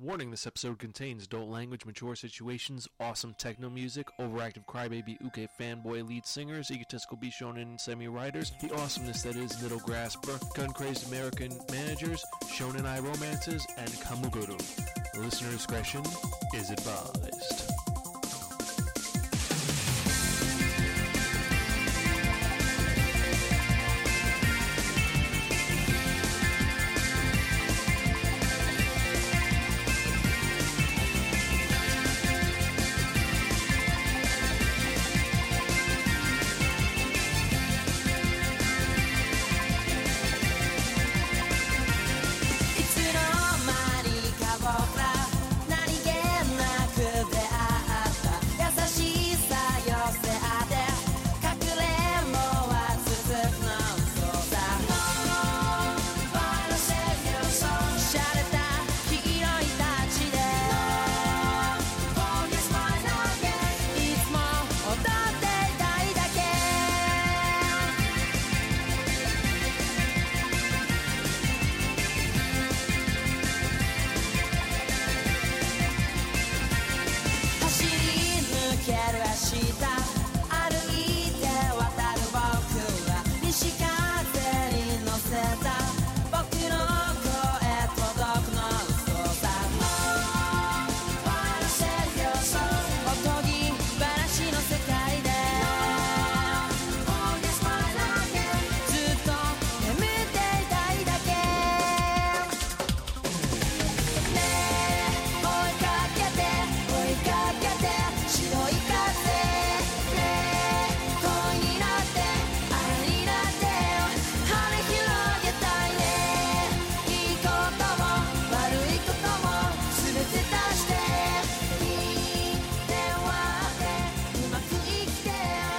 Warning this episode contains adult language, mature situations, awesome techno music, overactive crybaby uke fanboy lead singers, egotistical Bishonen seme writers, the awesomeness that is Nittle Grasper, gun crazed American managers, shonen ai romances, and Kumagoro. Listener discretion is advised.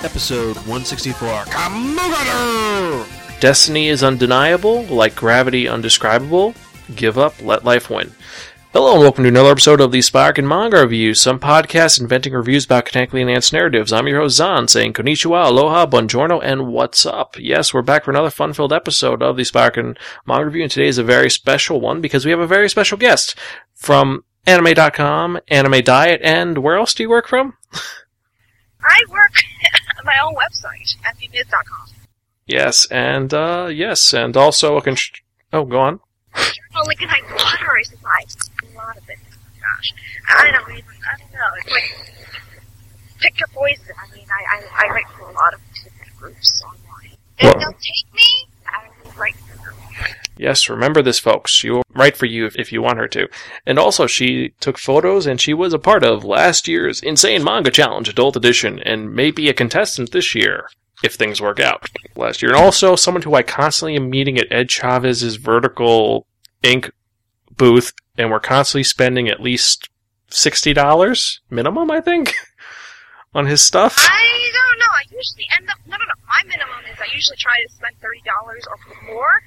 Episode 164 Kumagoro! Destiny is undeniable, like gravity undescribable. Give up, let life win. Hello and welcome to another episode of the Spark and Manga Review, some podcast inventing reviews about canonically enhanced narratives. I'm your host Zan, saying konnichiwa, aloha, buongiorno, and what's up? Yes, we're back for another fun-filled episode of the Spark and Manga Review, and today is a very special one because we have a very special guest from anime.com, Anime Diet, and where else do you work from? I work at my own website, fbbiz.com. Yes, and uh yes, and also a const- oh, go on. Journal Lincoln Heights Water is like a lot of it. Oh gosh. I don't even, I don't know. It's like, pick your poison. I mean, I, I, I write for a lot of different groups online. If Well- they'll take me, I write. Yes, remember this, folks. She will write for you if, you want her to. And also, she took photos and she was a part of last year's Insane Manga Challenge Adult Edition and may be a contestant this year if things work out last year. And also, someone who I constantly am meeting at Ed Chavez's Vertical Inc booth, and we're constantly spending at least $60 minimum, I think, on his stuff. I don't know. I usually end up, no, no, no. My minimum is I usually try to spend $30 or more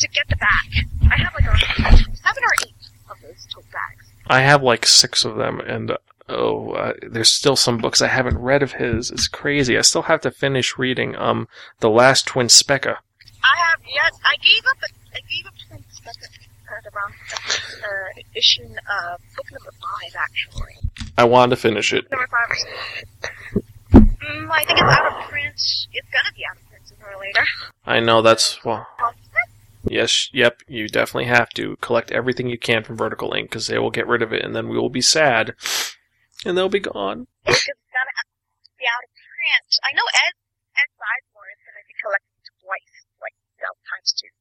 to get the bag. I have like around seven or eight of those tote bags. I have like six of them, and oh, uh, there's still some books I haven't read of his. It's crazy. I still have to finish reading um the last Twin Spica. I have yes. I gave up. A, I gave up Twin Spica at around uh, issue uh, book number five actually. I wanted to finish it. Number five. Mm, I think it's out of print. It's gonna be out of print sooner or later. I know that's well. Well, Yes, yep. You definitely have to collect everything you can from Vertical Inc because they will get rid of it, and then we will be sad, and they'll be gone. It's gonna be out of print. I know Ed Ed Sizemore is gonna be collecting twice, like know, times two.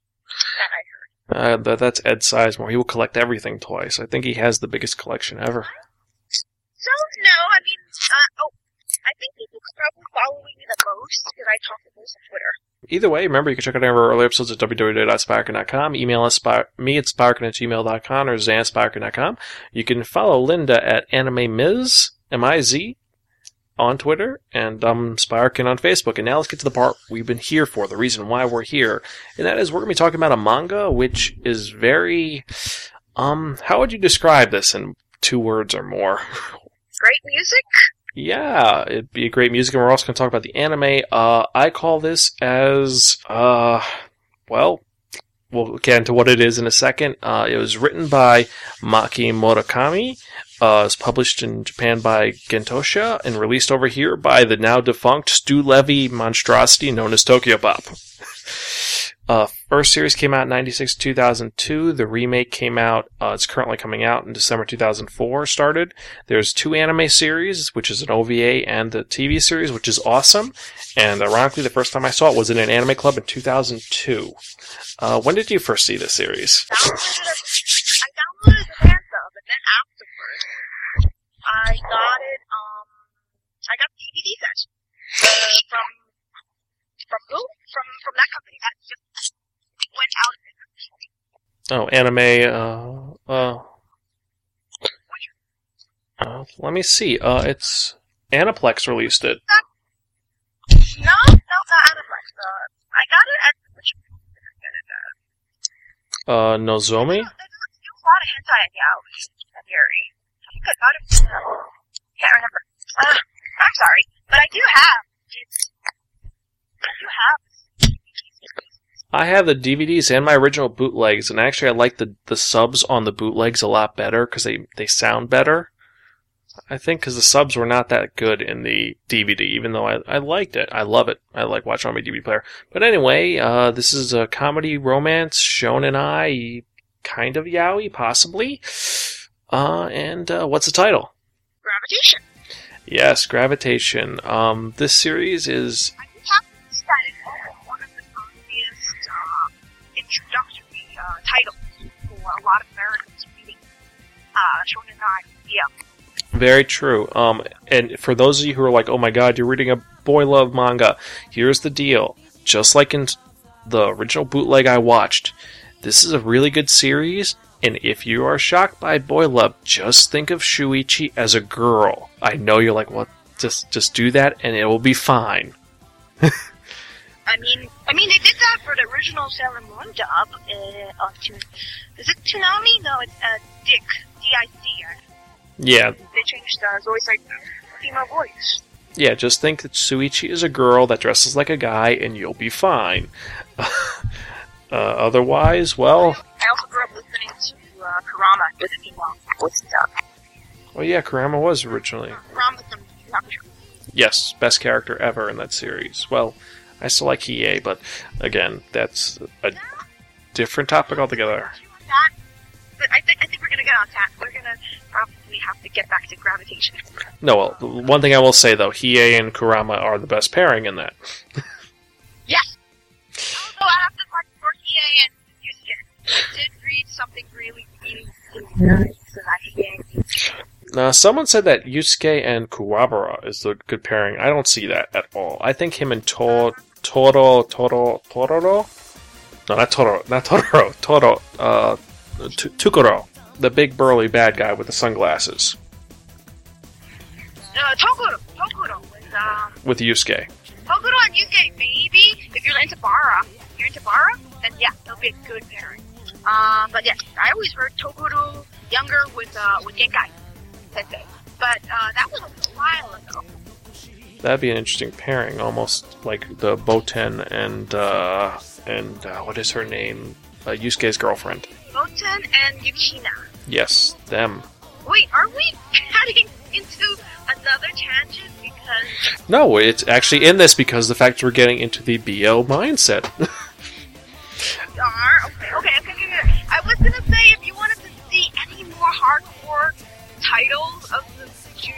That I heard. Uh, that, that's Ed Sizemore. He will collect everything twice. I think he has the biggest collection ever. So no, I mean, uh, oh, I think people probably follow me the most because I talk the most on Twitter. Either way, remember you can check out any of our earlier episodes at www.sparkin.com. Email us spar- me at sparkin at gmail.com or zansparkin.com. You can follow Linda at animemiz, M-I-Z, on Twitter, and um, Sparkin on Facebook. And now let's get to the part we've been here for, the reason why we're here. And that is we're going to be talking about a manga which is very, um, how would you describe this in two words or more? Great music. Yeah, it'd be a great music, and we're also going to talk about the anime. Uh, I call this as, uh, well, we'll get into what it is in a second. Uh, it was written by Maki Murakami. Uh, it's published in Japan by Gentosha and released over here by the now defunct Stu Levy monstrosity known as Tokyo Pop. Uh, first series came out in 96 2002. The remake came out, uh, it's currently coming out in December 2004 started. There's two anime series, which is an OVA and the TV series, which is awesome. And ironically, the first time I saw it was in an anime club in 2002. Uh, when did you first see this series? Downloaded it. I downloaded the fan sub, and then afterwards, I got it. Um, I got the DVD set uh, from from who? From from that company that just went out. Oh, anime, uh, uh, uh, let me see. Uh, it's Aniplex released it. No, no, not Aniplex. Uh, I got it at which did I get it at? Uh, Nozomi? There's a lot of hentai in Yaoi and Yuri. I think I got it. Can't remember. Uh, I'm sorry, but I do have. Do have. I have the DVDs and my original bootlegs, and actually I like the, the subs on the bootlegs a lot better because they, they sound better. I think because the subs were not that good in the DVD, even though I, I liked it. I love it. I like watching on my DVD player. But anyway, uh, this is a comedy romance, Shonen Ai, kind of yaoi, possibly. Uh, and uh, what's the title? Gravitation. Yes, Gravitation. Um, this series is I have to it's one of the earliest uh, introductory uh, titles for a lot of Americans reading uh, Shonen Ai. Yeah. Very true. Um, and for those of you who are like, "Oh my God, you're reading a boy love manga," here's the deal. Just like in the original bootleg I watched, this is a really good series. And if you are shocked by boy love, just think of Shuichi as a girl. I know you're like, well, Just just do that, and it will be fine. I mean, I mean, they did that for the original Sailor Moon dub. Uh, is it Tsunami? No, it's uh, Dick. D-I-C. Uh, Yeah, they changed uh, Zoe's like female voice. yeah. Just think that Suichi is a girl that dresses like a guy, and you'll be fine. uh, otherwise, well, I also grew up listening to uh, Kurama with female voice dub. well, yeah. Kurama was originally yes, best character ever in that series. Well, I still like Hiei, but again, that's a different topic altogether. But I think I think we're gonna get on that. We're gonna probably have to get back to gravitation. No, well, one thing I will say though, Hiei and Kurama are the best pairing in that. Yes. Although I have to talk for EA and Houston. Did read something really, really, really nice about Hiei. Now, someone said that Yusuke and Kuwabara is the good pairing. I don't see that at all. I think him and to- Toro, Toro, Tororo? No, not Toro, not Totoro, Toro, uh, T- Tukuro, the big burly bad guy with the sunglasses, Uh, Tokuro, Tokuro was um, with Yusuke. Tokuro and Yusuke. Maybe if you're into Bara, you're into Bara, then yeah, they'll be a good pairing. Um, but yes, I always heard Tokuro younger with uh with Genkai Sensei, but uh, that was a while ago. That'd be an interesting pairing, almost like the Botan and, uh, and, uh, what is her name? Uh, Yusuke's girlfriend. Botan and Yukina. Yes, them. Wait, are we heading into another tangent No, it's actually in this because the fact we're getting into the BL mindset. we are okay, okay, okay, okay. I was gonna say if you wanted to see any more hardcore titles of the Ju-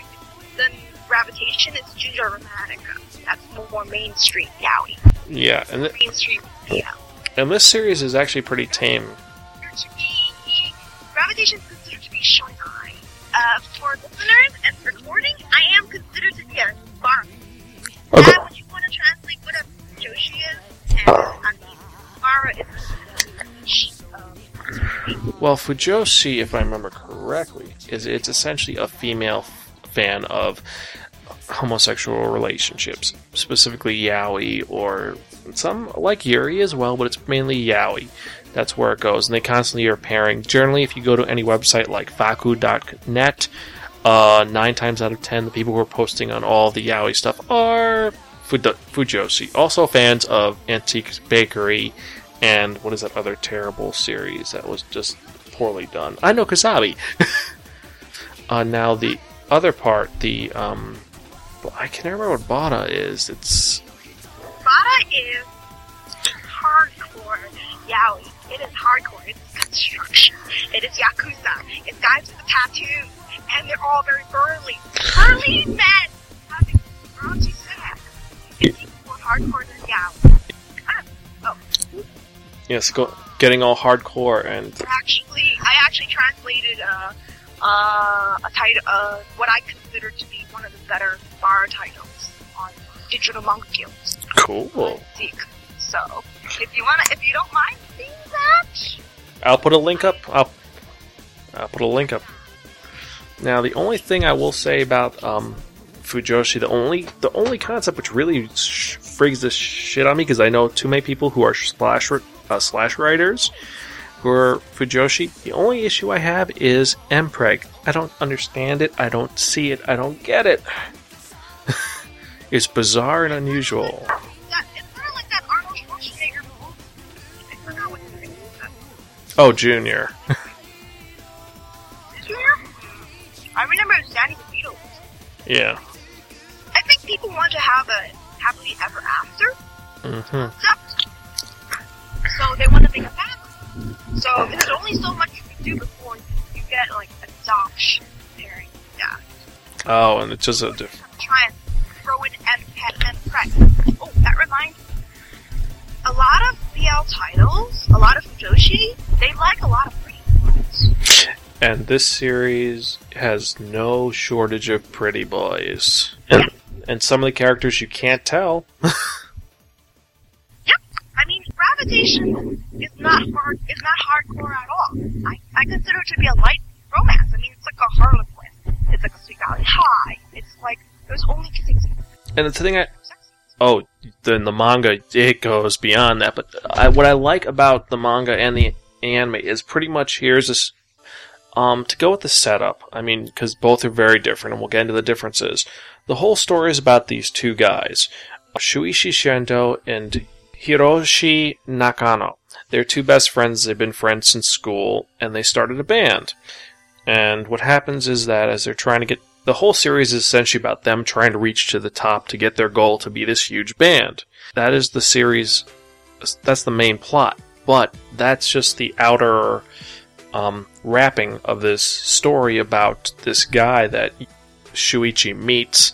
than Gravitation, it's Junjo Romantica. That's more mainstream yaoi. yeah, and th- Mainstream yeah. and this series is actually pretty tame. To Gravitation is considered to be shonen. Uh, for listeners and recording, I am considered to be a bar. Okay. Yeah, when you want to translate what a Joshi is, and I mean, Mara is a niche of Well, Fujoshi, if I remember correctly, is it's essentially a female fan of homosexual relationships, specifically yaoi or some like Yuri as well, but it's mainly yaoi. That's where it goes, and they constantly are pairing. Generally, if you go to any website like Faku.net, uh, nine times out of ten, the people who are posting on all the yaoi stuff are Fujoshi. Also, fans of Antique Bakery and what is that other terrible series that was just poorly done? I know Kasabi. uh, now the other part, the um, I can't remember what Bara is. It's Bara is hardcore yaoi. It is hardcore. It's construction. It is yakuza. It's guys with a tattoo, and they're all very burly, burly men having raunchy sex. It's more hardcore than yaoi. Ah, oh, yes, go, getting all hardcore and actually, I actually translated uh, uh, a title, uh, what I consider to be one of the better bar titles on Digital Manga Guilds. cool. So, if you wanna, if you don't mind seeing that, I'll put a link up. I'll, I'll put a link up. Now, the only thing I will say about um, Fujoshi, the only the only concept which really sh- freaks this shit on me, because I know too many people who are slash uh, slash writers are Fujoshi. The only issue I have is Mpreg. I don't understand it. I don't see it. I don't get it. it's bizarre and unusual. that it's sort of like that Arnold Schwarzenegger movie. I forgot what the name was. Oh, Junior. Hear? I remember was Danny DeVito. Yeah. I think people want to have a happily ever after hmm concept, So there's only so much you can do before you get like a adoption pairing that. Oh, and it's just a diff- try and throw in M and preg. Oh, that reminds me. A lot of BL titles, a lot of Fujoshi, they like a lot of pretty boys. And this series has no shortage of pretty boys. And, and some of the characters you can't tell. Yep. I mean, gravitation is not hard. Is not hardcore at all. I, I consider it to be a light romance. I mean, it's like a Harlequin. It's like a Sweet Valley High. It's like there's only kissing scenes. And the thing I. Oh, then the manga, it goes beyond that. But I, what I like about the manga and the anime is pretty much here's this. Um, to go with the setup, I mean, because both are very different, and we'll get into the differences. The whole story is about these two guys, Shuichi Shindo and Hiroshi Nakano. They're two best friends. They've been friends since school, and they started a band. And what happens is that as they're trying to get the whole series is essentially about them trying to reach to the top to get their goal to be this huge band. That is the series. That's the main plot. But that's just the outer um, wrapping of this story about this guy that Shuichi meets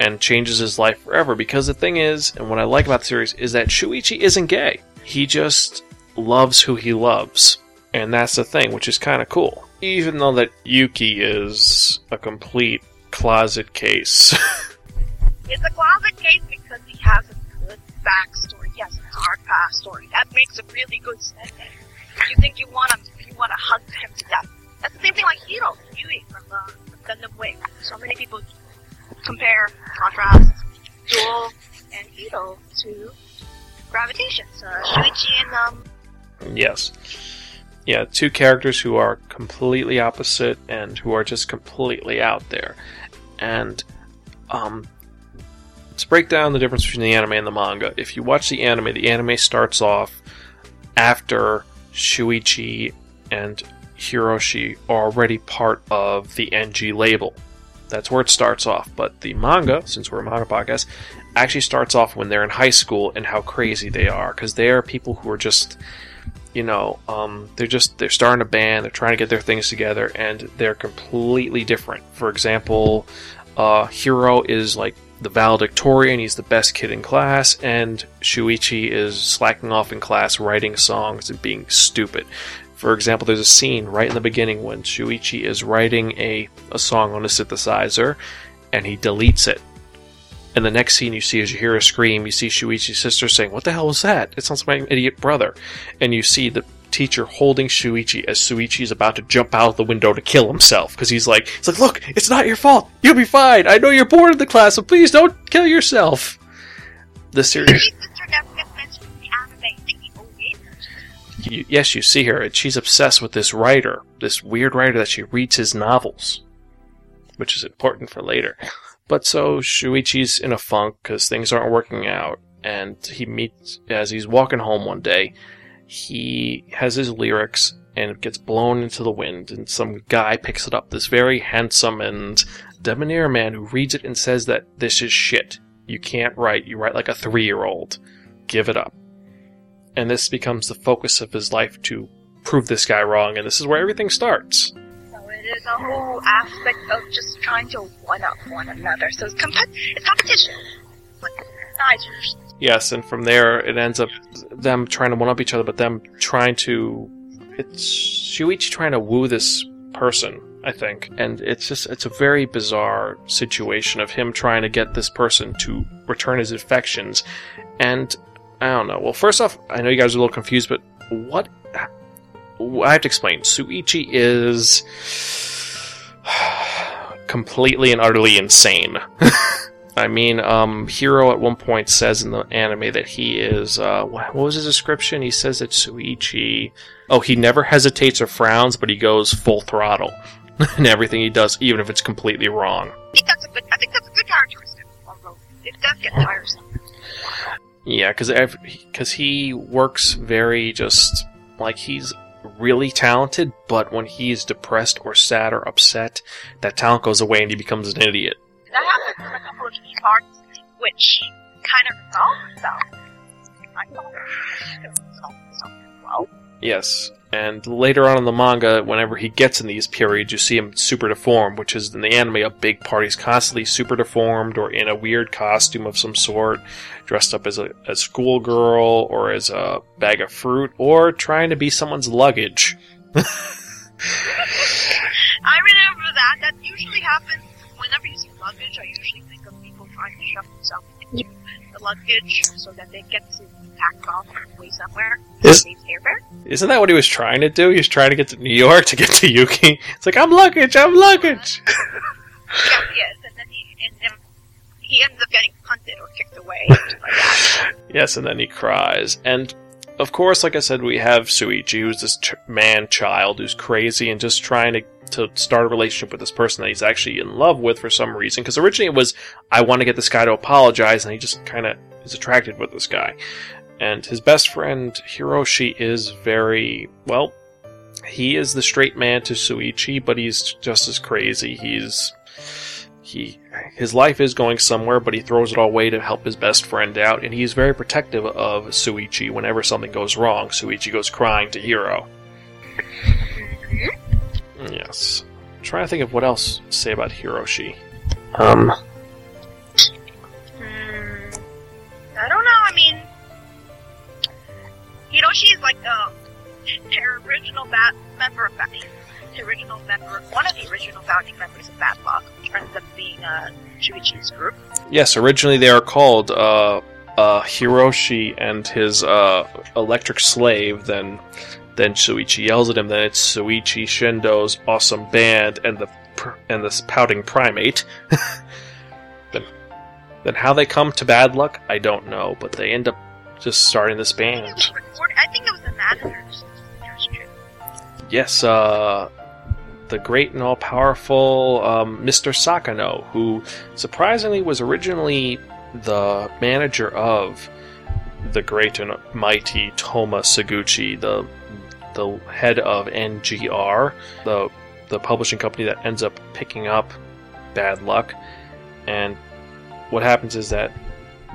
and changes his life forever. Because the thing is, and what I like about the series is that Shuichi isn't gay. He just loves who he loves. And that's the thing, which is kind of cool. Even though that Yuki is a complete closet case. It's a closet case because he has a good backstory. He has a dark past story. That makes a really good sense. You think you want to, you want to hug him to death. That's the same thing like Heero, Yuy from uh, Gundam Wing. So many people compare, contrast, Duo and Heero to Gravitation. So Shuichi and um, yes. Yeah, two characters who are completely opposite and who are just completely out there. And um let's break down the difference between the anime and the manga. If you watch the anime, the anime starts off after Shuichi and Hiroshi are already part of the NG label. That's where it starts off. But the manga, since we're a manga podcast, actually starts off when they're in high school and how crazy they are. Because they are people who are just, you know, um, they're just, they're starting a band, they're trying to get their things together, and they're completely different. For example, uh, Hiro is like the valedictorian, he's the best kid in class, and Shuichi is slacking off in class, writing songs and being stupid. For example, there's a scene right in the beginning when Shuichi is writing a, a song on a synthesizer and he deletes it. And the next scene you see is you hear a scream, you see Shuichi's sister saying, What the hell was that? It sounds like my idiot brother. And you see the teacher holding Shuichi as Shuichi is about to jump out of the window to kill himself. Because he's like, he's like, Look, it's not your fault. You'll be fine. I know you're bored of the class, but please don't kill yourself. The series. You, yes, you see her, and she's obsessed with this writer, this weird writer that she reads his novels, which is important for later. But so Shuichi's in a funk because things aren't working out, and he meets as he's walking home one day, he has his lyrics and it gets blown into the wind, and some guy picks it up. This very handsome and debonair man who reads it and says that this is shit. You can't write. You write like a three year old. Give it up. And this becomes the focus of his life to prove this guy wrong, and this is where everything starts. So it is a whole aspect of just trying to one up one another. So it's, comp- it's competition. Guys, Yes, and from there it ends up them trying to one up each other, but them trying to it's Shuichi trying to woo this person, I think. And it's just it's a very bizarre situation of him trying to get this person to return his affections. And I don't know. Well, first off, I know you guys are a little confused, but what I have to explain. Suichi is completely and utterly insane. I mean, um, Hiro at one point says in the anime that he is, uh, what was his description? He says that Suichi, oh, he never hesitates or frowns, but he goes full throttle in everything he does, even if it's completely wrong. I think that's a good. I think that's a good characteristic. Although it does get tiresome. Yeah, because because he works very just like he's really talented, but when he's depressed or sad or upset, that talent goes away and he becomes an idiot. That happens in a couple of key parts, which kind of resolve itself. I thought it resolve itself well. Yes, and later on in the manga, whenever he gets in these periods, you see him super deformed, which is in the anime a big part. He's constantly super deformed or in a weird costume of some sort, dressed up as a, a schoolgirl or as a bag of fruit, or trying to be someone's luggage. I remember that. That usually happens whenever you see luggage. I usually think of people trying to shove themselves into the luggage so that they get to pack off and way somewhere. Is- Save airfare. Isn't that what he was trying to do? He was trying to get to New York to get to Yuki. It's like, I'm luggage, I'm luggage! Yeah, he is, and then he and then he ends up getting punted or kicked away. like. Yes, and then he cries. And of course, like I said, we have Suichi, who's this ch- man child who's crazy and just trying to, to start a relationship with this person that he's actually in love with for some reason. Because originally it was, I want to get this guy to apologize, and he just kind of is attracted with this guy. And his best friend, Hiroshi, is very, well, he is the straight man to Suichi, but he's just as crazy. He's he his life is going somewhere, but he throws it all away to help his best friend out, and he's very protective of Suichi whenever something goes wrong. Suichi goes crying to Hiro. Yes. I'm trying to think of what else to say about Hiroshi. Um, the original bat member of Bat. The original member, one of the original founding members of Bad Luck, which ends up being uh, Shuichi's group. yes, originally they are called uh, uh, Hiroshi and his uh, electric slave. Then, then Suichi yells at him. Then it's Suichi Shindo's awesome band and the pr- and this pouting primate. then, then how they come to bad luck, I don't know. But they end up just starting this I think it band. was recorded. I think it was the manager's. Yes, uh, the great and all powerful um, Mr. Sakano, who surprisingly was originally the manager of the great and mighty Toma Seguchi, the the head of NGR, the the publishing company that ends up picking up Bad Luck. And what happens is that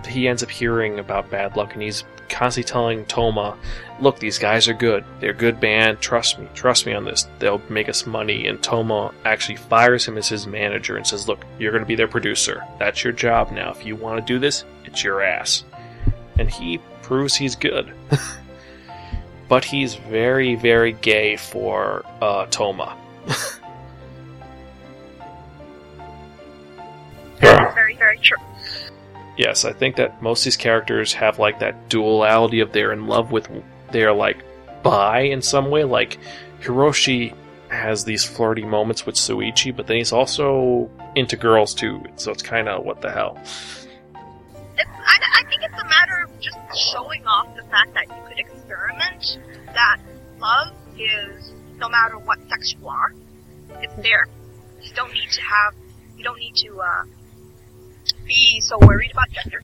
he ends up hearing about Bad Luck, and he's constantly telling Toma, "Look, these guys are good. They're a good band. Trust me. Trust me on this. They'll make us money." And Toma actually fires him as his manager and says, "Look, you're going to be their producer. That's your job now. If you want to do this, it's your ass." And he proves he's good. but he's very, very gay for uh, Toma. That's very, very true. Yes, I think that most of these characters have like that duality of they're in love with they're like bi in some way. Like Hiroshi has these flirty moments with Suichi, but then he's also into girls too. So it's kind of what the hell. I, I think it's a matter of just showing off the fact that you could experiment, that love is no matter what sex you are, it's there. You don't need to have, you don't need to uh, be so worried about gender.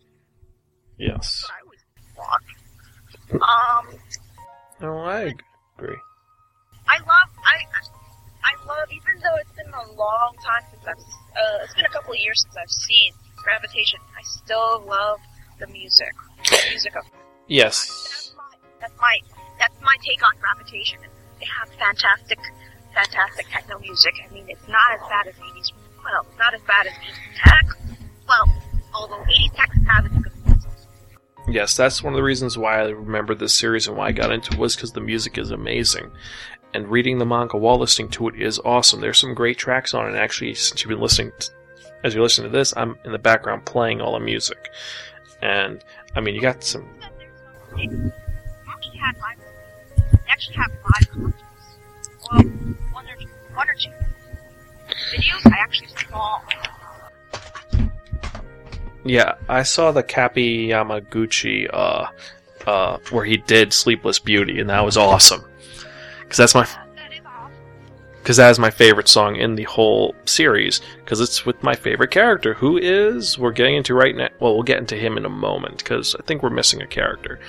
Yes. That's what I always thought. Um, Oh, I agree. I love I I love even though it's been a long time since I've uh, it's been a couple of years since I've seen Gravitation. I still love the music. The music of Yes. that's my that's my that's my take on Gravitation. They have fantastic fantastic techno music. I mean it's not as bad as 80s well, not as bad as 80s tech. Well, although 80s tech has its good points. Yes, that's one of the reasons why I remember this series and why I got into it was because the music is amazing. And reading the manga while listening to it is awesome. There's some great tracks on it. And Actually, since you've been listening, t as you're listening to this, I'm in the background playing all the music. And, I mean, you got some. Five. They actually have. Well, one or two, one or two videos I actually saw. Yeah, I saw the Kappei Yamaguchi, uh, uh, where he did Sleepless Beauty, and that was awesome. Because that's my That is awesome. because that is my favorite song in the whole series because it's with my favorite character who is we're getting into right now well we'll get into him in a moment because i think we're missing a character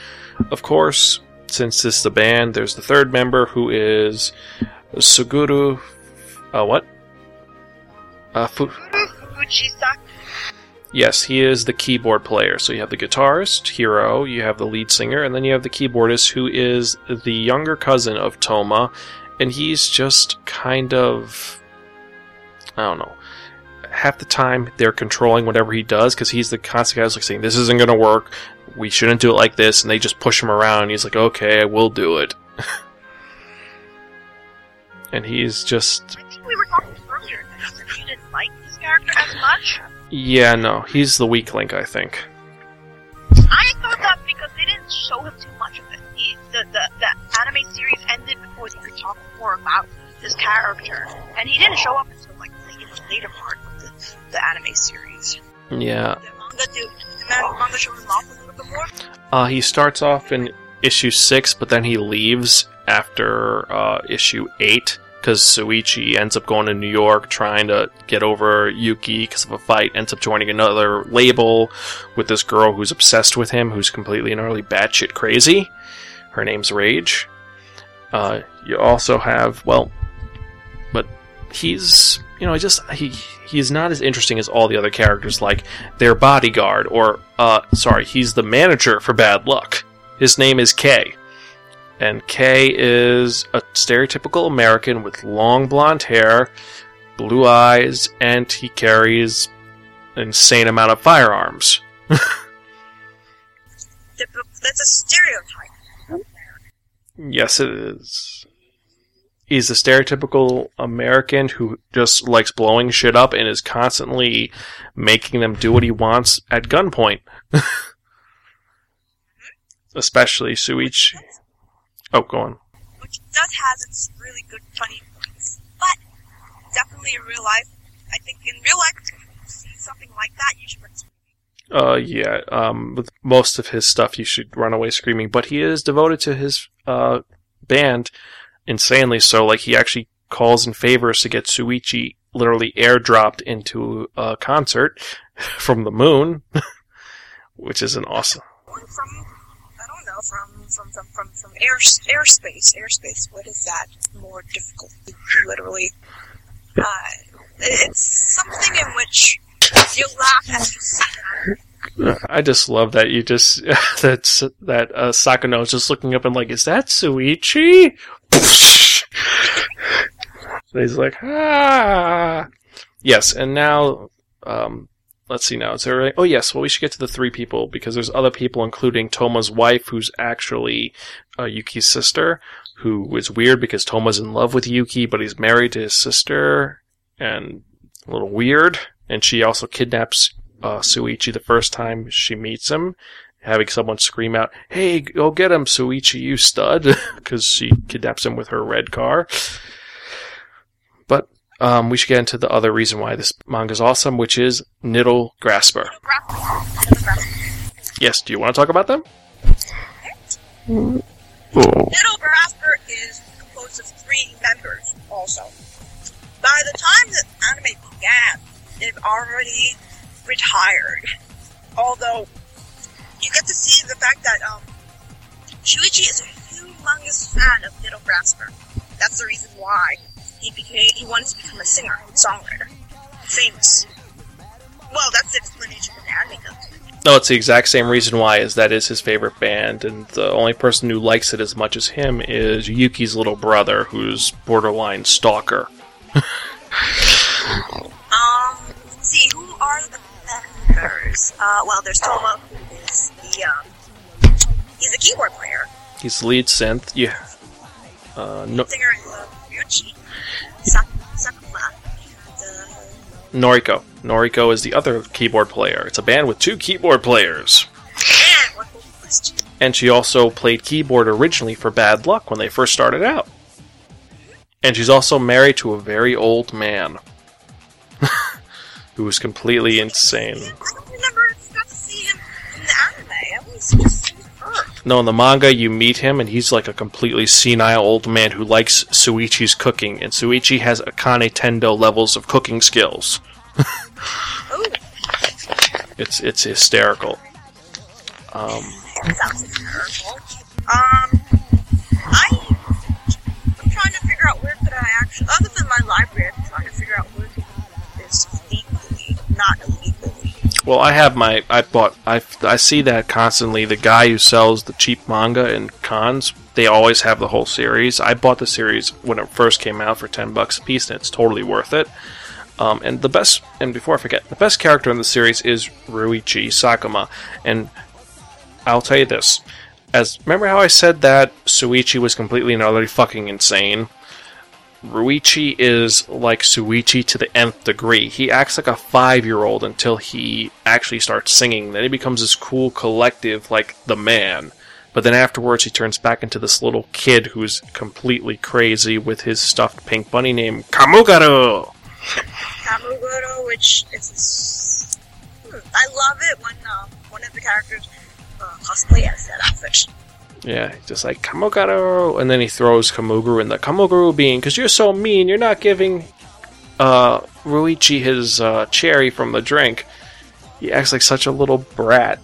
of course since this is the band there's the third member who is suguru uh what uh fu- Fukuchi-saka. Yes he is the keyboard player so you have the guitarist hiro you have the lead singer and then you have the keyboardist who is the younger cousin of toma and he's just kind of I don't know. Half the time they're controlling whatever he does because he's the constant guy who's like saying this isn't going to work. We shouldn't do it like this, and they just push him around. He's like, okay, I will do it. and he's just I think we were talking earlier that you didn't like this character as much. Yeah, no, he's the weak link, I think. I thought that because they didn't show him too much of it. He, the, the, the anime series ended before they could talk more about this character. And he didn't show up until like in the later part of the, the anime series. Yeah, The manga, do, the man- manga showed him off a little bit more. uh, he starts off in issue six, but then he leaves after uh, issue eight because Suichi ends up going to New York trying to get over Yuki because of a fight. Ends up joining another label with this girl who's obsessed with him, who's completely and utterly batshit crazy. Her name's Rage. Uh, you also have well, but he's you know just he he's not as interesting as all the other characters like their bodyguard or uh sorry he's the manager for bad luck his name is Kay. And Kay is a stereotypical American with long blonde hair, blue eyes, and he carries an insane amount of firearms. That's a stereotype. Yes, it is. He's a stereotypical American who just likes blowing shit up and is constantly making them do what he wants at gunpoint. Especially Suichi. Oh, go on. Which does has its really good funny points. But definitely in real life, I think in real life, if you see something like that, you should run screaming. Uh, yeah. Um, with most of his stuff, you should run away screaming. But he is devoted to his uh band, insanely so. Like he actually calls in favors to get Suichi literally airdropped into a concert from the moon, which is an awesome. From I don't know from from from from, from air airspace airspace. What is that? More difficult literally. Uh, it's something in which you laugh as you. I just love that you just that's that uh, Sakano is just looking up and like, is that Suichi? He's like, ah. Yes, and now, um, let's see now. Is there? Oh yes. Well, we should get to the three people because there's other people, including Toma's wife, who's actually uh, Yuki's sister, who is weird because Toma's in love with Yuki, but he's married to his sister, and a little weird. And she also kidnaps uh, Suichi the first time she meets him, having someone scream out, "Hey, go get him, Suichi, you stud!" because she kidnaps him with her red car. But um, we should get into the other reason why this manga is awesome, which is Nittle Grasper. Yes, do you want to talk about them? Nittle Grasper is composed of three members also. By the time that anime began, they've already retired. Although, you get to see the fact that um, Shuichi is a humongous fan of Nittle Grasper. That's the reason why he became he wanted to become a singer, songwriter, famous. Well, that's the explanation anime though. No, it's the exact same reason why, is that is his favorite band, and the only person who likes it as much as him is Yuki's little brother, who's borderline stalker. Um, let's see, who are the members? Uh, well, there's Toma, who is the, um, he's a keyboard player. He's the lead synth. Yeah. Uh, no, Singer uh, Ryuichi Sak- Sakuma. And, uh, Noriko. Noriko is the other keyboard player. It's a band with two keyboard players. and. And she also played keyboard originally for Bad Luck when they first started out. And she's also married to a very old man. who was completely insane. I don't remember if I got to see him in the anime. I always just. No, in the manga, you meet him, and he's like a completely senile old man who likes Suichi's cooking, and Suichi has Akane Tendo levels of cooking skills. It's it's hysterical. Um, that sounds terrible. Um, I, I'm trying to figure out where could I actually, other than my library, I'm trying to figure out where this legally, not illegally. Well, I have my I bought I I see that constantly. The guy who sells the cheap manga in cons, they always have the whole series. I bought the series when it first came out for ten bucks a piece, and it's totally worth it. Um, and the best, and before I forget, the best character in the series is Ryuichi Sakuma, and I'll tell you this: as remember how I said that Suichi was completely and utterly fucking insane. Ryuichi is like Suichi to the nth degree. He acts like a five year old until he actually starts singing. Then he becomes this cool collective like the man. But then afterwards he turns back into this little kid who's completely crazy with his stuffed pink bunny named Kumagoro. Kumagoro, which is, hmm, I love it when uh, one of the characters uh, cosplay as that outfit. Yeah, just like Kumagoro, and then he throws Kumagoro in the Kumagoro bean because you're so mean. You're not giving uh, Ryuichi his uh, cherry from the drink. He acts like such a little brat.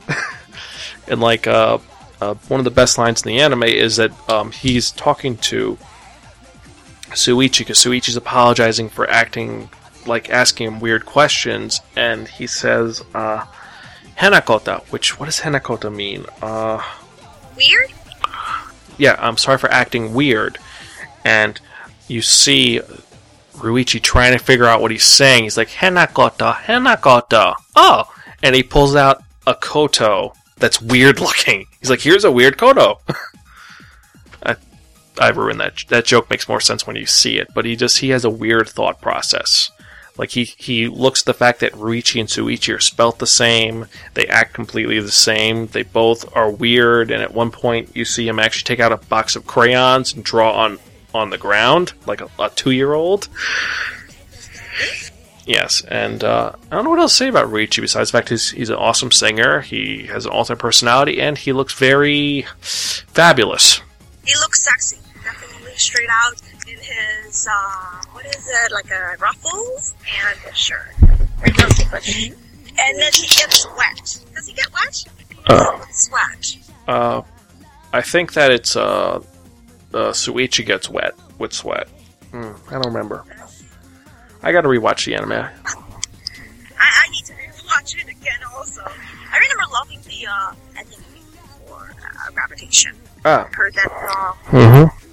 and like uh, uh, one of the best lines in the anime is that um, he's talking to Suichi because Suichi's apologizing for acting like asking him weird questions, and he says uh, Henakota, which what does Henakota mean? Uh, Weird? Yeah, I'm sorry for acting weird. And you see Ryuichi trying to figure out what he's saying. He's like, Henakota, Henakota. Oh! And he pulls out a koto that's weird looking. He's like, here's a weird koto. I, I ruined that. That joke makes more sense when you see it, but he just, he has a weird thought process. Like he, he looks at the fact that Ryuichi and Suichi are spelt the same. They act completely the same. They both are weird. And at one point, you see him actually take out a box of crayons and draw on on the ground like a, a two year old. Yes, and uh, I don't know what else to say about Ryuichi besides the fact he's he's an awesome singer. He has an alternate personality, and he looks very fabulous. He looks sexy. Definitely straight out in his, uh, what is it, like a ruffles and a shirt. Or he does look And then he gets wet. Does he get wet? Uh. Sweat. Uh, I think that it's uh, uh, Suichi gets wet with sweat. Hmm, I don't remember. I got to rewatch the anime. I, I need to rewatch it again also. I remember loving the, uh, ending for, uh, Gravitation. Ah, I heard that, uh, mm-hmm.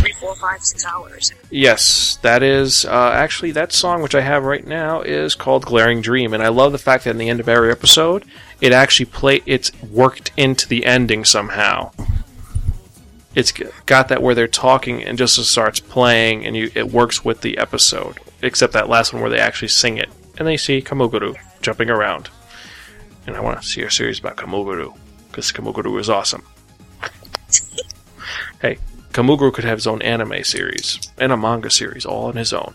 Three, four, five, six hours. Yes, that is uh, actually that song which I have right now is called "Glaring Dream," and I love the fact that in the end of every episode, it actually play it's worked into the ending somehow. It's got that where they're talking and just starts playing, and you it works with the episode, except that last one where they actually sing it, and they see Kumagoro jumping around. And I want to see a series about Kumagoro because Kumagoro is awesome. hey, Kumagoro could have his own anime series and a manga series all on his own.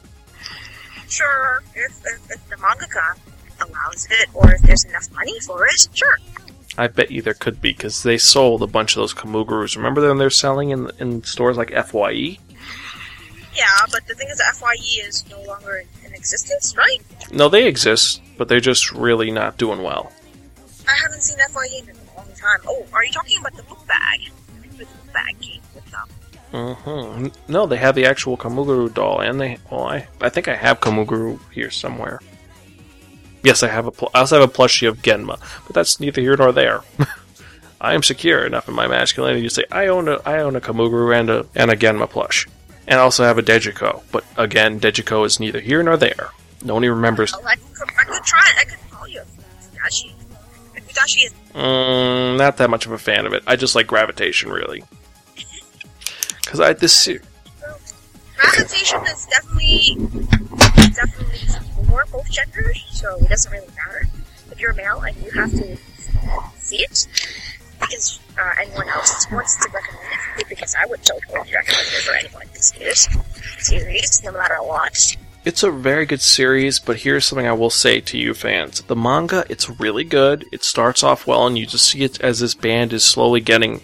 Sure, if, if, if the mangaka allows it, or if there's enough money for it, sure. I bet you there could be because they sold a bunch of those Kumagoros. Remember them they're selling in in stores like FYE? Yeah, but the thing is, FYE is no longer in, in existence, right? No, they exist, but they're just really not doing well. I haven't seen FYE in a long time. Oh, are you talking about the book bag? The book bag came with um, hmm No, they have the actual Kumagoro doll, and they. Well, I I think I have Kumagoro here somewhere. Yes, I have a. Pl- I also have a plushie of Genma, but that's neither here nor there. I am secure enough in my masculinity to say I own a I own a Kumagoro and a and a Genma plush, and I also have a Dejiko. But again, Dejiko is neither here nor there. No one even remembers. Oh, I, could, I could try it. I could call you Fujoshi. Fujoshi is Mm, not that much of a fan of it. I just like gravitation, really. Because I this se- gravitation is definitely definitely for both genders, so it doesn't really matter if you're male and you have to see it because uh, anyone else wants to recommend it because I would totally recommend it for anyone to see this series, no matter what. It's a very good series, but here's something I will say to you fans. The manga, it's really good. It starts off well, and you just see it as this band is slowly getting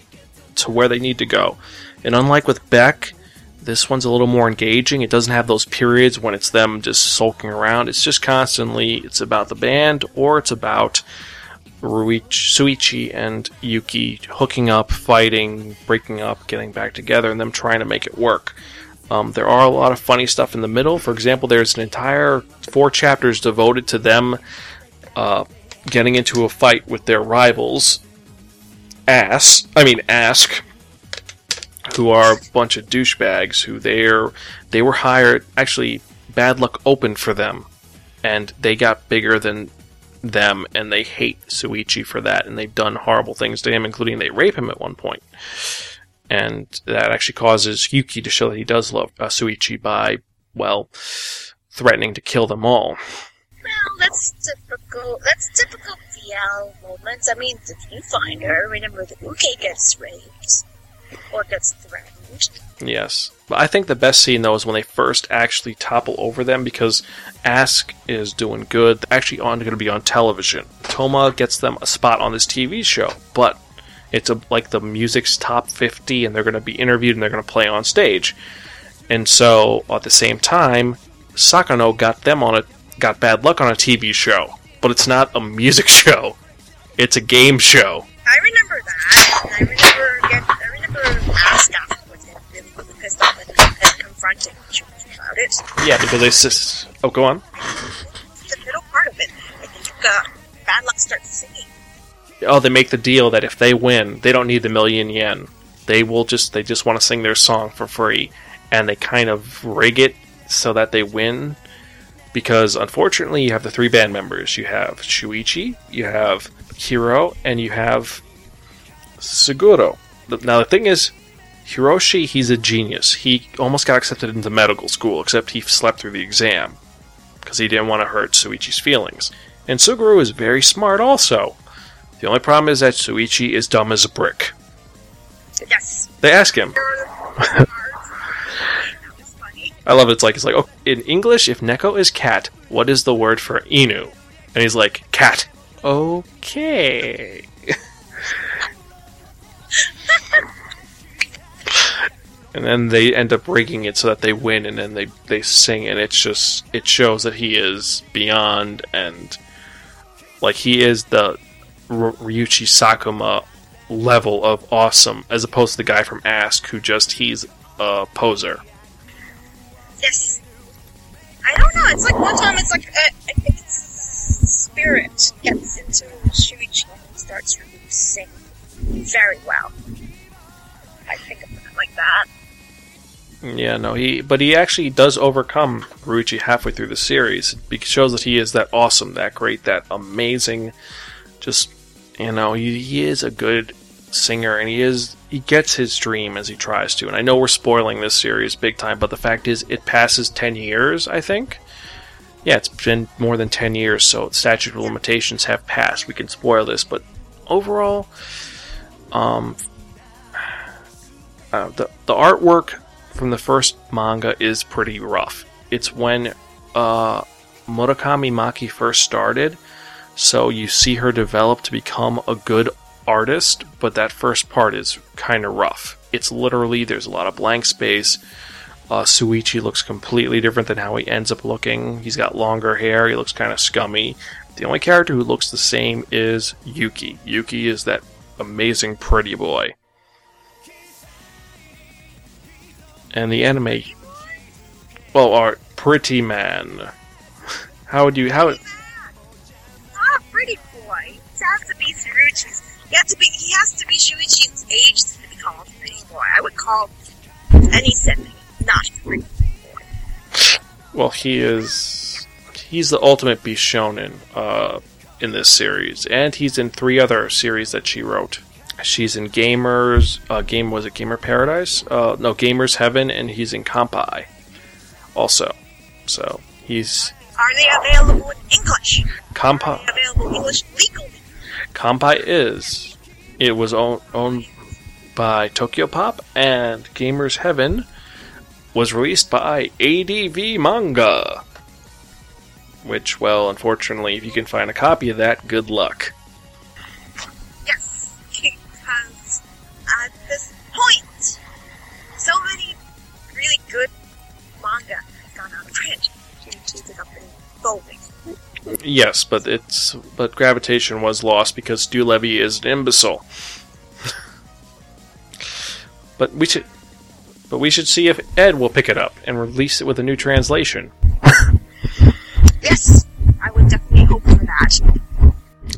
to where they need to go. And unlike with Beck, this one's a little more engaging. It doesn't have those periods when it's them just sulking around. It's just constantly, it's about the band, or it's about Ryuichi, Shuichi and Yuki hooking up, fighting, breaking up, getting back together, and them trying to make it work. Um, there are a lot of funny stuff in the middle. For example, there's an entire four chapters devoted to them uh, getting into a fight with their rivals, Ass. I mean, Ask, who are a bunch of douchebags. Who they're they were hired. Actually, bad luck opened for them, and they got bigger than them, and they hate Shuichi for that, and they've done horrible things to him, including they rape him at one point and that actually causes Yuki to show that he does love uh, Shuichi by, well, threatening to kill them all. Well, that's typical. That's typical BL moments. I mean, if you find her, remember the Uke gets raped or gets threatened. Yes. But I think the best scene, though, is when they first actually topple over them because Ask is doing good. They're actually on going to be on television. Toma gets them a spot on this TV show, but it's a, like the music's top 50 and they're going to be interviewed and they're going to play on stage. And so at the same time, Sakano got them on a got bad luck on a TV show, but it's not a music show. It's a game show. I remember that. I remember I afterwards really, really pissed off and, and confronting Shuichi about it. Yeah, because they sis- Oh, go on. The middle part of it, I think uh, Bad Luck starts singing. Oh, they make the deal that if they win, they don't need the million yen. They will just they just want to sing their song for free, and they kind of rig it so that they win. Because unfortunately, you have the three band members. You have Shuichi, you have Hiro, and you have Suguru. Now the thing is, Hiroshi, he's a genius. He almost got accepted into medical school, except he slept through the exam because he didn't want to hurt Shuichi's feelings. And Suguru is very smart also. The only problem is that Shuichi is dumb as a brick. Yes. They ask him. that was funny. I love it. It's like it's like oh, in English, if Neko is cat, what is the word for Inu? And he's like cat. Okay. And then they end up rigging it so that they win, and then they they sing, and it's just it shows that he is beyond and like he is the Ryuichi Sakuma level of awesome, as opposed to the guy from Ask who just he's a poser. Yes. I don't know. It's like one time. It's like uh, I think it's spirit gets into Shuichi and starts really sing very well. I think of it like that. Yeah, no, he but he actually does overcome Ryuichi halfway through the series. It shows that he is that awesome, that great, that amazing. Just you know, he, he is a good singer, and he is he gets his dream as he tries to. And I know we're spoiling this series big time, but the fact is, it passes ten years. I think. Yeah, it's been more than ten years, so statute of limitations have passed. We can spoil this, but overall, um, uh, the the artwork from the first manga is pretty rough. It's when uh, Murakami Maki first started, so you see her develop to become a good artist, but that first part is kind of rough. It's literally there's a lot of blank space. Uh, Shuichi looks completely different than how he ends up looking. He's got longer hair. He looks kind of scummy. The only character who looks the same is Yuki. Yuki is that amazing pretty boy. And the anime, well, are Pretty Man. How would you how? Not a pretty boy. He has to be Shuichi's. He has to be. He has to be Shuichi's age to be called pretty boy. I would call any setting not pretty. Well, he is he's the ultimate Bishonen uh, in this series, and he's in three other series that she wrote. She's in Gamers, uh, game was it Gamer Paradise? Uh, no, Gamers Heaven, and he's in Kampai, also. So he's Are they available in English? They available English legally? Kampai is. It was own, owned by Tokyo Pop, and Gamers Heaven was released by ADV Manga. Which, well, unfortunately, if you can find a copy of that, good luck. Due to the company folding. Yes, but it's but gravitation was lost because Stu Levy is an imbecile. but we should but we should see if Ed will pick it up and release it with a new translation. Yes, I would definitely hope for that.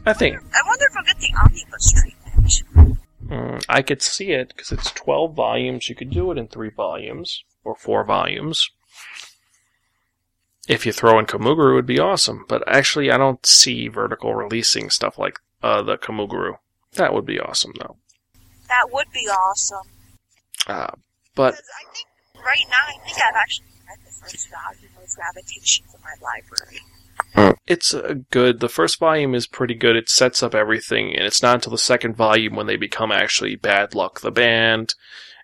I think I wonder if I'll get the omnibus treatment. mm, I could see it because it's 12 volumes. You could do it in 3 volumes or 4 volumes. If you throw in Kumagoro, it would be awesome. But actually, I don't see Vertical releasing stuff like uh, the Kumagoro. That would be awesome, though. That would be awesome. Uh, but Because I think right now, I think I've actually read the first volume of Gravitation from my library. it's uh, good. The first volume is pretty good. It sets up everything, and it's not until the second volume when they become actually Bad Luck the band.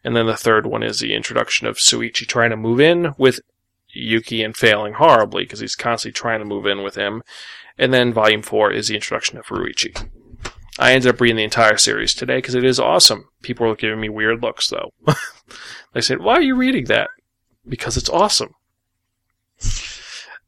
And then the third one is the introduction of Shuichi trying to move in with Yuki and failing horribly because he's constantly trying to move in with him. And then volume four is the introduction of Ryuichi. I ended up reading the entire series today because it is awesome. People were giving me weird looks though. they said, "Why are you reading that?" Because it's awesome.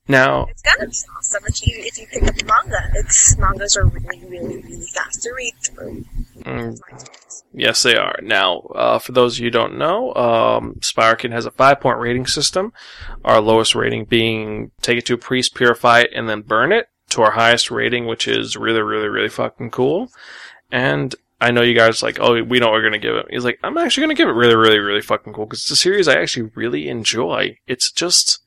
Now, It's gonna be awesome if you if you pick up the manga. It's mangas are really, really, really fast to read through. mm, That's my experience. Yes, they are. Now, uh, for those of you who don't know, um, Spiraken has a five point rating system. Our lowest rating being take it to a priest, purify it, and then burn it, to our highest rating, which is really, really, really fucking cool. And I know you guys are like, oh, we know we're going to give it. He's like, I'm actually going to give it really, really, really fucking cool because it's a series I actually really enjoy. It's just,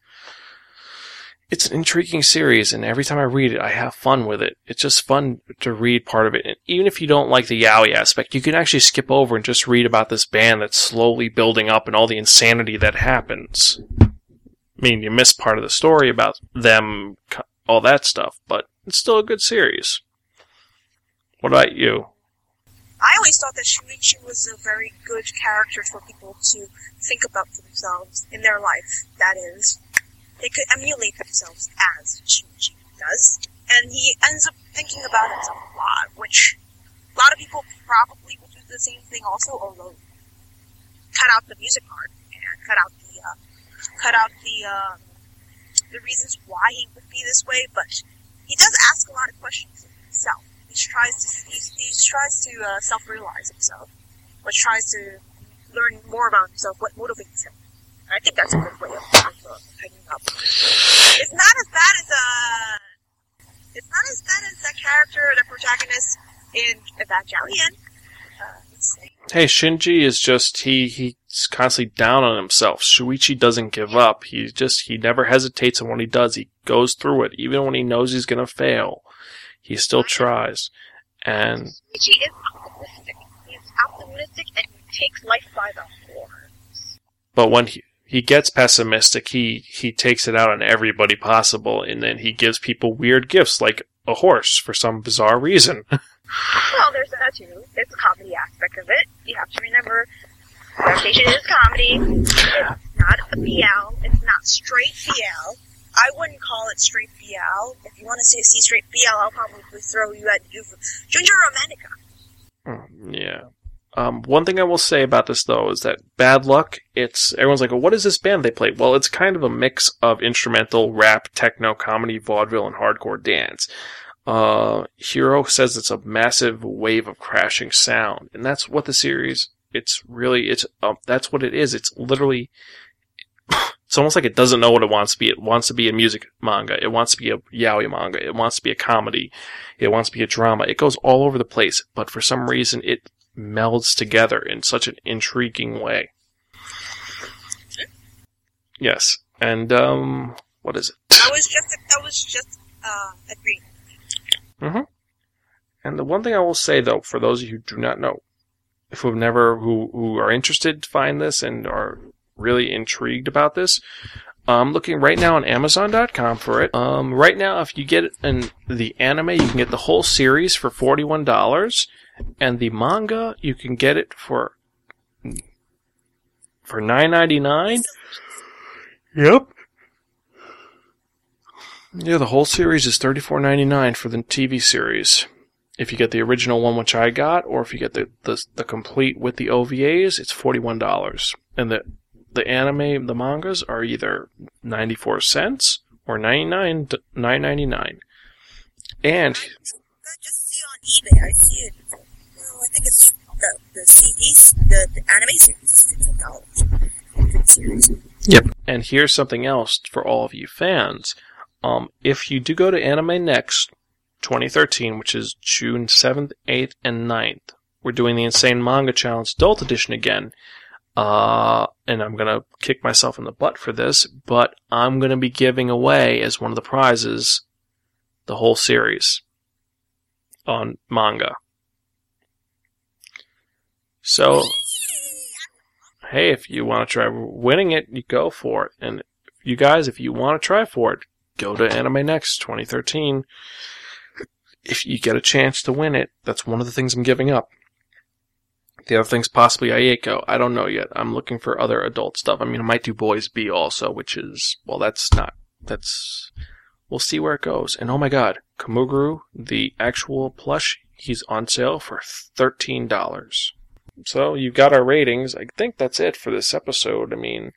it's an intriguing series, and every time I read it, I have fun with it. It's just fun to read part of it. And even if you don't like the yaoi aspect, you can actually skip over and just read about this band that's slowly building up and all the insanity that happens. I mean, you miss part of the story about them, all that stuff, but it's still a good series. What about you? I always thought that Shuichi was a very good character for people to think about themselves in their life. That is, they could emulate themselves as Shuichi does, and he ends up thinking about himself a lot, which a lot of people probably will do the same thing also, although cut out the music part and cut out the uh, cut out the uh, the reasons why he would be this way, but he does ask a lot of questions himself. He tries to he, he tries to uh, self-realize himself, which tries to learn more about himself, what motivates him. I think that's a good way of uh, picking up. It's not as bad as uh, it's not as bad as that character, the protagonist in Evangelion. Uh. Hey, Shinji is just he he's constantly down on himself. Shuichi doesn't give up. He just he never hesitates and when he does, he goes through it. Even when he knows he's gonna fail. He still tries. And Ichi is optimistic. He's optimistic and he takes life by the horns. but when he he gets pessimistic, he he takes it out on everybody possible and then he gives people weird gifts like a horse for some bizarre reason. Well, there's that too. It's the comedy aspect of it. You have to remember, Gravitation is comedy. It's not a BL. It's not straight BL. I wouldn't call it straight BL. If you want to see, see straight BL, I'll probably throw you at Ju- Junjo Romantica. Mm, yeah. Um, one thing I will say about this though is that Bad Luck, it's, everyone's like, well, what is this band they play? Well, it's kind of a mix of instrumental, rap, techno, comedy, vaudeville, and hardcore dance. Uh, Hiro says it's a massive wave of crashing sound, and that's what the series it's really it's um, that's what it is. It's literally it's almost like it doesn't know what it wants to be. It wants to be a music manga. It wants to be a yaoi manga. It wants to be a comedy. It wants to be a drama. It goes all over the place, but for some reason it melds together in such an intriguing way. Yes, and um, what is it? I was just I was just uh, agreeing. Mm-hmm. And the one thing I will say though, for those of you who do not know, if who have never who who are interested to find this and are really intrigued about this, I'm looking right now on Amazon.com for it. Um, right now, if you get an, the anime, you can get the whole series for forty-one dollars, and the manga you can get it for for nine ninety-nine. Yep. Yeah, the whole series is thirty-four ninety-nine for the TV series. If you get the original one, which I got, or if you get the the, the complete with the OVAs, it's forty-one dollars, and the the anime, the mangas are either 94 cents or 99 nine ninety nine. And I just see on eBay. I see it. Well, I think it's the the CDs, the, the anime series is fifteen dollars. Series. Yep. And here's something else for all of you fans. Um, if you do go to Anime Next 2013, which is June 7th, 8th, and 9th, we're doing the Insane Manga Challenge Adult Edition again. Uh, and I'm gonna kick myself in the butt for this, but I'm gonna be giving away as one of the prizes the whole series on manga. So, hey, if you want to try winning it, you go for it. And you guys, if you want to try for it, go to Anime Next 2013. If you get a chance to win it, that's one of the things I'm giving up. The other thing's possibly Ayako. I don't know yet. I'm looking for other adult stuff. I mean, I might do Boys B also, which is, well, that's not, that's, we'll see where it goes. And oh my god, Kumagoro, the actual plush, he's on sale for $13. So you've got our ratings. I think that's it for this episode. I mean,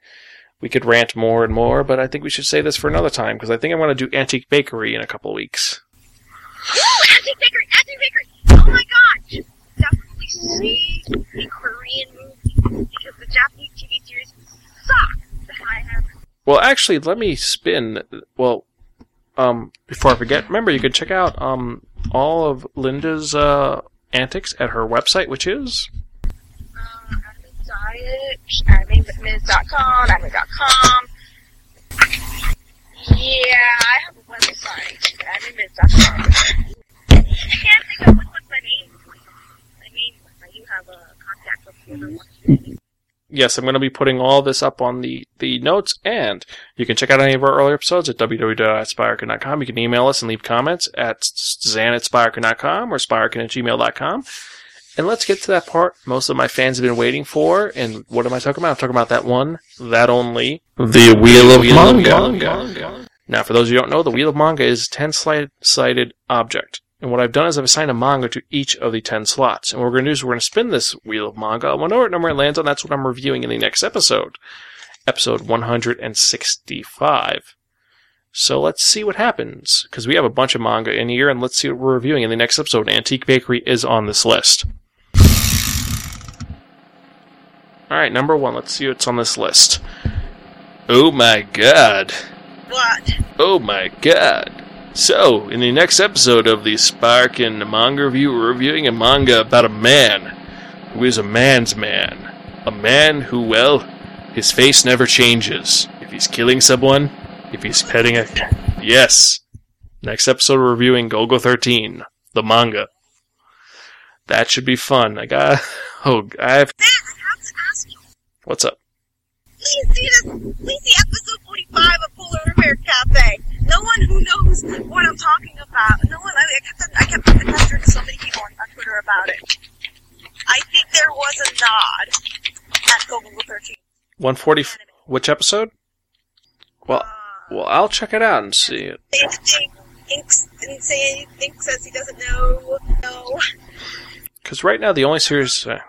we could rant more and more, but I think we should say this for another time because I think I'm going to do Antique Bakery in a couple weeks. Ooh, Antique Bakery! Antique Bakery! Oh my god! You definitely see the Korean movie because the Japanese TV series suck. I have Well, actually, let me spin. Well, um, before I forget, remember you can check out um all of Linda's uh antics at her website, which is Diet, AnimeMiz.com, Yeah, I have a website, AnimeMiz.com. I can't think of one's my name. I mean, I do have a contact with yes, I'm going to be putting all this up on the, the notes, and you can check out any of our earlier episodes at www.spirekin.com. You can email us and leave comments at zan at spirekin.com or spirekin at gmail.com. And let's get to that part most of my fans have been waiting for. And what am I talking about? I'm talking about that one, that only, the Wheel of Manga. Now, for those who don't know, the Wheel of Manga is a 10 sided object. And what I've done is I've assigned a manga to each of the 10 slots. And what we're going to do is we're going to spin this Wheel of Manga. I And whatever number it lands on, that's what I'm reviewing in the next episode. Episode 165. So let's see what happens. Because we have a bunch of manga in here, and let's see what we're reviewing in the next episode. Antique Bakery is on this list. Alright, number one. Let's see what's on this list. Oh my god. What? Oh my god. So, in the next episode of the Spiraken Manga Review, we're reviewing a manga about a man who is a man's man. A man who, well, his face never changes. If he's killing someone, if he's petting a. Yes! Next episode, we're reviewing Golgo 13, the manga. That should be fun. I got. Oh, I have. Man, I have to ask you. What's up? Please see this. Please see episode 45 of Polar Bear Cafe. No one who knows what I'm talking about. No one. I, I kept. I kept pestering so many people on, on Twitter about it. I think there was a nod at Golgo 13. 140. Which episode? Well, well, I'll check it out and see it. Inks say anything. Says he doesn't know. No. Because right now, the only series uh,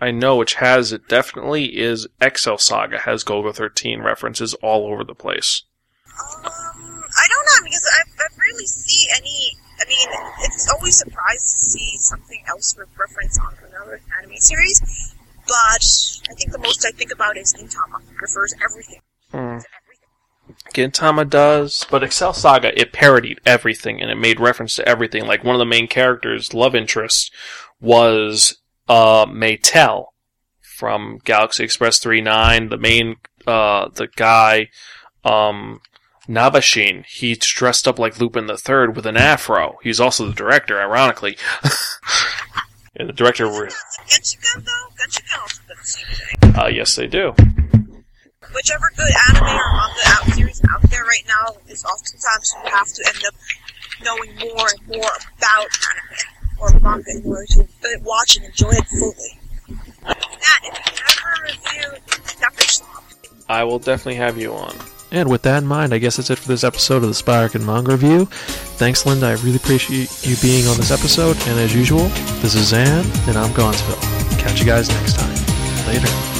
I know which has it definitely is Excel Saga has Golgo 13 references all over the place. Um, I don't know because I, I rarely see any. I mean, it's always surprised to see something else with reference on another anime series. but I think the most I think about is Gintama. Refers everything everything. Gintama does, but Excel Saga it parodied everything and it made reference to everything. Like one of the main characters' love interest was uh Maetel from Galaxy Express 39. The main uh the guy um Nabeshin, he's dressed up like Lupin the Third with an afro. He's also the director, ironically. and the director were Genshiken though, Genshiken also does the same thing. uh yes they do. Whichever good anime or manga out series out there right now is oftentimes you have to end up knowing more and more about anime or manga in order to watch and enjoy it fully. That, if you ever review Death I will definitely have you on. And with that in mind, I guess that's it for this episode of the Spiraken Manga Review. Thanks, Linda. I really appreciate you being on this episode. And as usual, this is Zan, and I'm Gonzville. Catch you guys next time. Later.